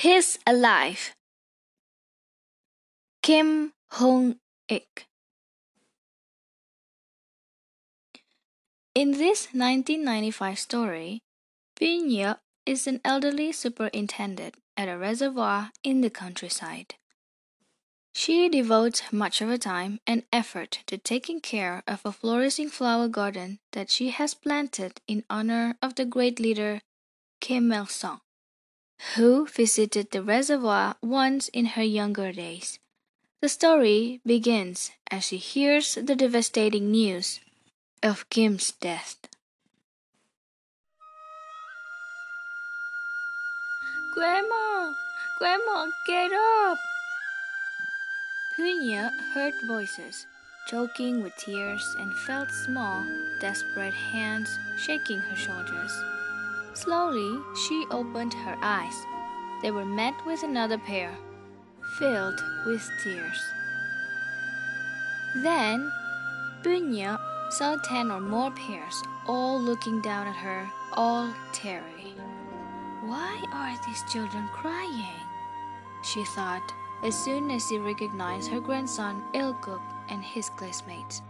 He's alive. Kim Hong Ik. In this 1995 story, Pynya is an elderly superintendent at a reservoir in the countryside. She devotes much of her time and effort to taking care of a flourishing flower garden that she has planted in honor of the great leader Kim Il sung, who visited the reservoir once in her younger days. The story begins as she hears the devastating news of Kim's death. Grandma! Grandma, get up! Pynya heard voices, choking with tears, and felt small, desperate hands shaking her shoulders. Slowly, she opened her eyes. They were met with another pair, filled with tears. Then, Pynya saw ten or more pairs, all looking down at her, all teary. Why are these children crying? She thought as soon as she recognized her grandson Ilguk and his classmates.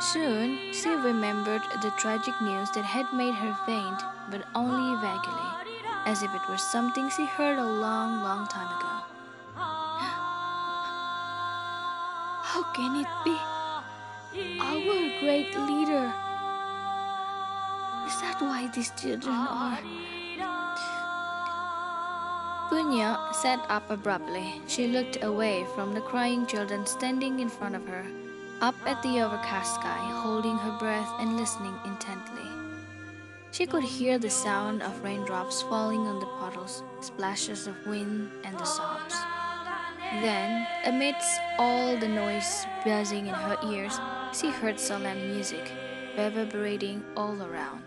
Soon she remembered the tragic news that had made her faint, but only vaguely, as if it were something she heard a long, long time ago. How can it be? Our great leader. Is that why these children are? Pynya sat up abruptly. She looked away from the crying children standing in front of her, up at the overcast sky, holding her breath and listening intently. She could hear the sound of raindrops falling on the puddles, splashes of wind, and the sobs. Then, amidst all the noise buzzing in her ears, she heard solemn music reverberating all around.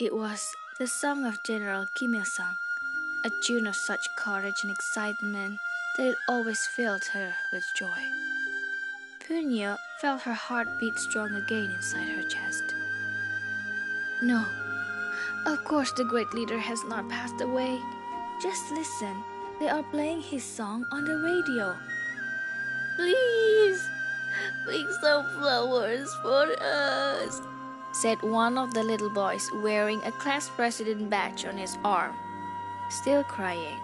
It was the song of General Kim Il sung, a tune of such courage and excitement that it always filled her with joy. Pynya felt her heart beat strong again inside her chest. No, of course the great leader has not passed away. Just listen, they are playing his song on the radio. Please, bring some flowers for us said one of the little boys wearing a class president badge on his arm, still crying.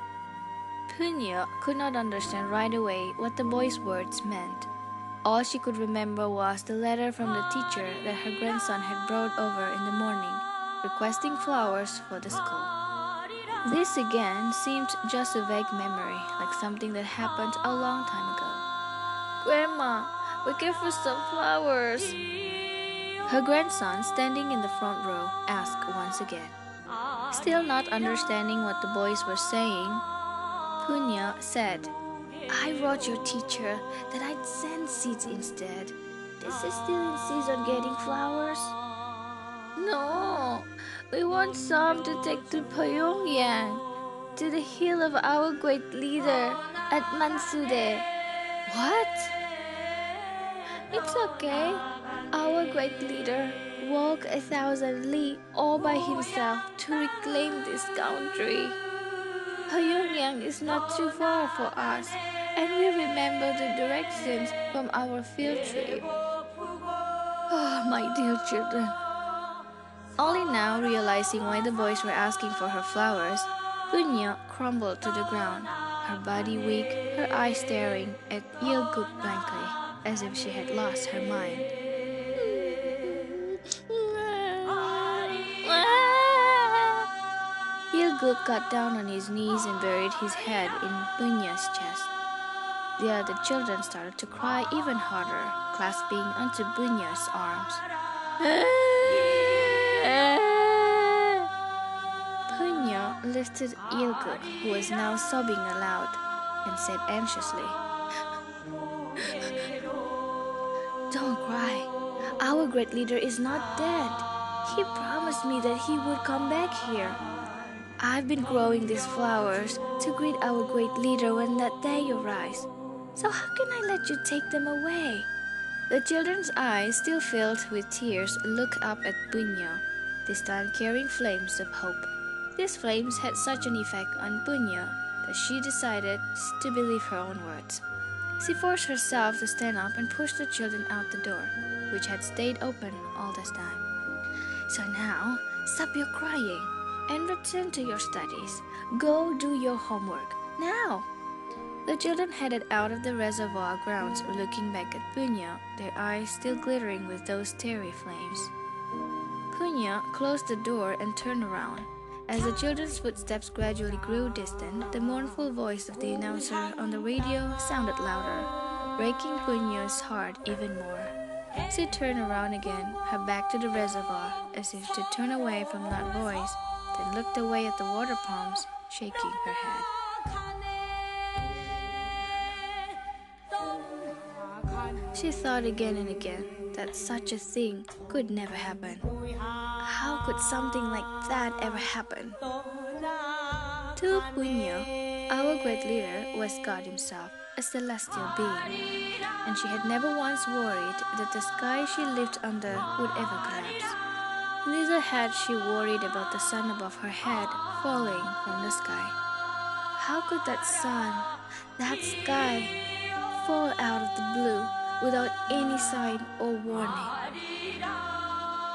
Pynya could not understand right away what the boy's words meant. All she could remember was the letter from the teacher that her grandson had brought over in the morning, requesting flowers for the school. This again seemed just a vague memory, like something that happened a long time ago. Grandma, we gave her some flowers. Her grandson, standing in the front row, asked once again. Still not understanding what the boys were saying, Pynya said, I wrote your teacher that I'd send seeds instead. Does he still insist on getting flowers? No, we want some to take to Pyongyang, to the hill of our great leader at Mansudae. What? It's okay. Our great leader walked a thousand li all by himself to reclaim this country. Pyongyang is not too far for us, and we remember the directions from our field trip. Oh, my dear children. Only now realizing why the boys were asking for her flowers, Pynya crumbled to the ground, her body weak, her eyes staring at Ilguk blankly, as if she had lost her mind. Ilguk got down on his knees and buried his head in Bunya's chest. The other children started to cry even harder, clasping onto Bunya's arms. Bunya lifted Ilguk, who was now sobbing aloud, and said anxiously, Don't cry. Our great leader is not dead. He promised me that he would come back here. I've been growing these flowers to greet our great leader when that day arrives. So how can I let you take them away? The children's eyes, still filled with tears, looked up at Punyo, this time carrying flames of hope. These flames had such an effect on Punyo that she decided to believe her own words. She forced herself to stand up and push the children out the door, which had stayed open all this time. So now, stop your crying and return to your studies. Go do your homework now. The children headed out of the reservoir grounds, looking back at Punya, their eyes still glittering with those terry flames. Punya closed the door and turned around. As the children's footsteps gradually grew distant, the mournful voice of the announcer on the radio sounded louder, breaking Punya's heart even more. She turned around again, her back to the reservoir, as if to turn away from that voice, then looked away at the water palms, shaking her head. She thought again and again that such a thing could never happen. How could something like that ever happen? To Punyo, our great leader was God Himself, a celestial being, and she had never once worried that the sky she lived under would ever collapse. Neither had she worried about the sun above her head falling from the sky. How could that sun, that sky, fall out of the blue without any sign or warning.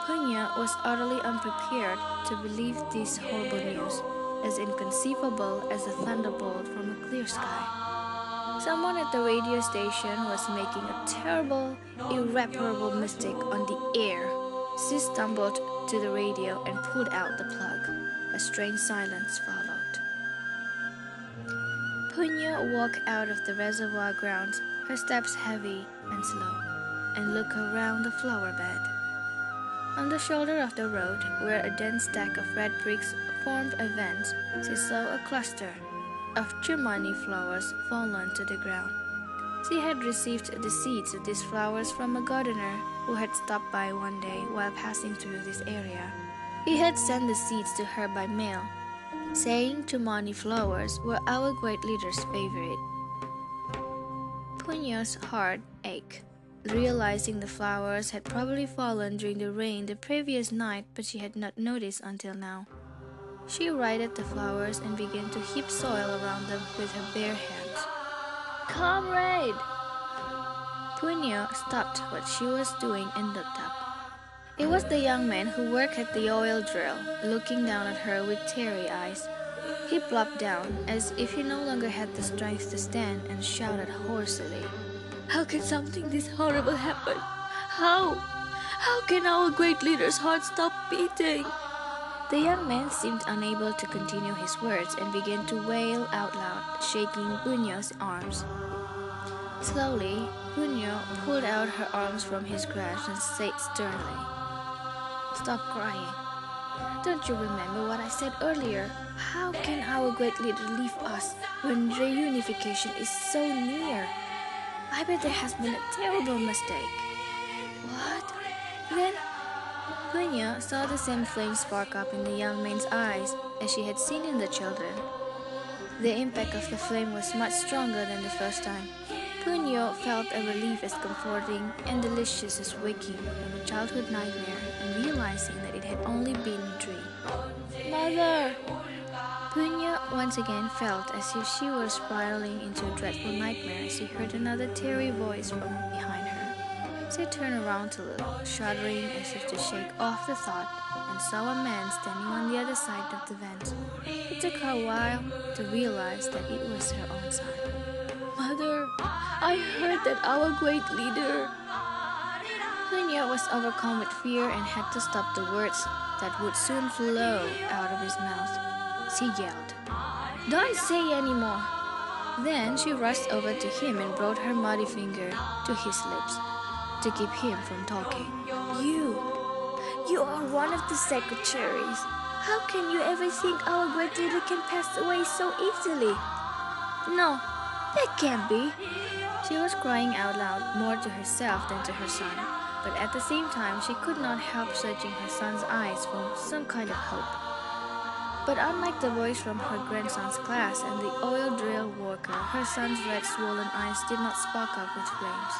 Punya was utterly unprepared to believe this horrible news, as inconceivable as a thunderbolt from a clear sky. Someone at the radio station was making a terrible, irreparable mistake on the air. She stumbled to the radio and pulled out the plug. A strange silence followed. Punya walked out of the reservoir grounds her steps heavy and slow, and looked around the flower bed. On the shoulder of the road, where a dense stack of red bricks formed a vent, she saw a cluster of chimani flowers fallen to the ground. She had received the seeds of these flowers from a gardener who had stopped by one day while passing through this area. He had sent the seeds to her by mail, saying chimani flowers were our great leader's favorite. Punya's heart ached, realizing the flowers had probably fallen during the rain the previous night, but she had not noticed until now. She righted the flowers and began to heap soil around them with her bare hands. Comrade! Punya stopped what she was doing and looked up. It was the young man who worked at the oil drill, looking down at her with teary eyes. He plopped down as if he no longer had the strength to stand and shouted hoarsely. How can something this horrible happen? How? How can our great leader's heart stop beating? The young man seemed unable to continue his words and began to wail out loud, shaking Bunyo's arms. Slowly, Bunyo pulled out her arms from his grasp and said sternly, Stop crying. Don't you remember what I said earlier? How can our great leader leave us when reunification is so near? I bet there has been a terrible mistake. What? Then Punya saw the same flame spark up in the young man's eyes as she had seen in the children. The impact of the flame was much stronger than the first time. Punyo felt a relief as comforting and delicious as waking from a childhood nightmare and realizing that it had only been a dream. Mother! Punya once again felt as if she were spiraling into a dreadful nightmare as she heard another teary voice from behind her. She turned around to look, shuddering as if to shake off the thought, and saw a man standing on the other side of the vent. It took her a while to realize that it was her own son. Mother, I heard that our great leader. Punya was overcome with fear and had to stop the words that would soon flow out of his mouth. She yelled, Don't say any more. Then she rushed over to him and brought her muddy finger to his lips to keep him from talking. You, you are one of the secretaries. How can you ever think our great leader can pass away so easily? No, that can't be. She was crying out loud more to herself than to her son. but at the same time she could not help searching her son's eyes for some kind of hope. But unlike the voice from her grandson's class and the oil drill worker, her son's red swollen eyes did not spark up with flames.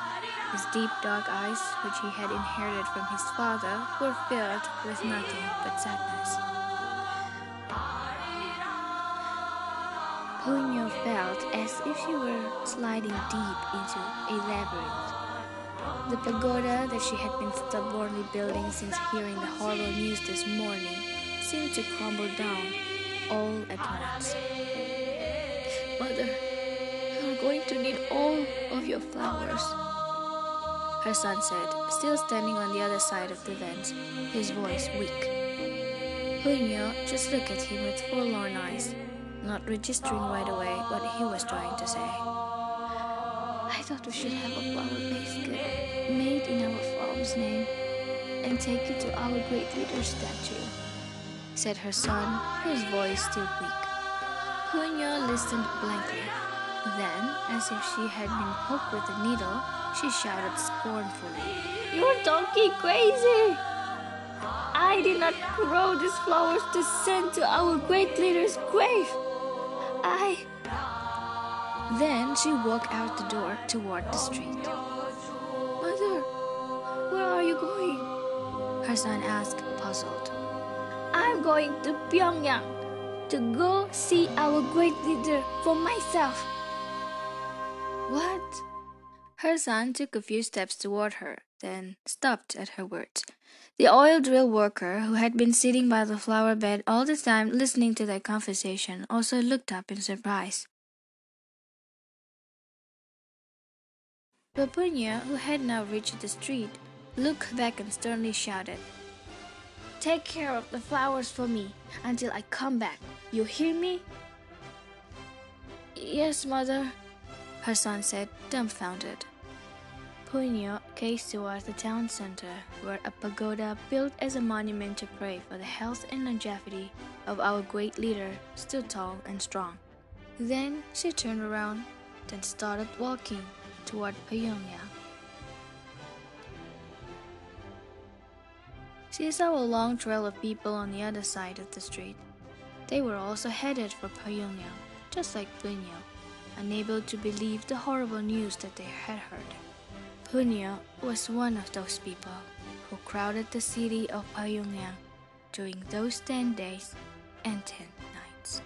His deep dark eyes, which he had inherited from his father, were filled with nothing but sadness. Punyo felt as if she were sliding deep into a labyrinth. The pagoda that she had been stubbornly building since hearing the horrible news this morning seemed to crumble down all at once. Mother, you are going to need all of your flowers, her son said, still standing on the other side of the vent, his voice weak. Punyo just looked at him with forlorn eyes, not registering right away what he was trying to say. I thought we should have a flower basket made in our father's name and take it to our great leader statue said her son, whose voice still weak. Punyo listened blankly. Then, as if she had been poked with a needle, she shouted scornfully, You're donkey crazy! I did not grow these flowers to send to our great leader's grave. I. Then she walked out the door toward the street. Mother, where are you going? Her son asked, puzzled. I'm going to Pyongyang to go see our great leader for myself. What? Her son took a few steps toward her, then stopped at her words. The oil drill worker, who had been sitting by the flower bed all the time listening to their conversation, also looked up in surprise. Papunya, who had now reached the street, looked back and sternly shouted, Take care of the flowers for me until I come back. You hear me? Yes, mother, her son said, dumbfounded. Punyo gazed towards the town center, where a pagoda built as a monument to pray for the health and longevity of our great leader stood tall and strong. Then she turned around, then started walking toward Pyongyang. She saw a long trail of people on the other side of the street. They were also headed for Pyongyang, just like Punyo, unable to believe the horrible news that they had heard. Punyo was one of those people who crowded the city of Pyongyang during those 10 days and 10 nights.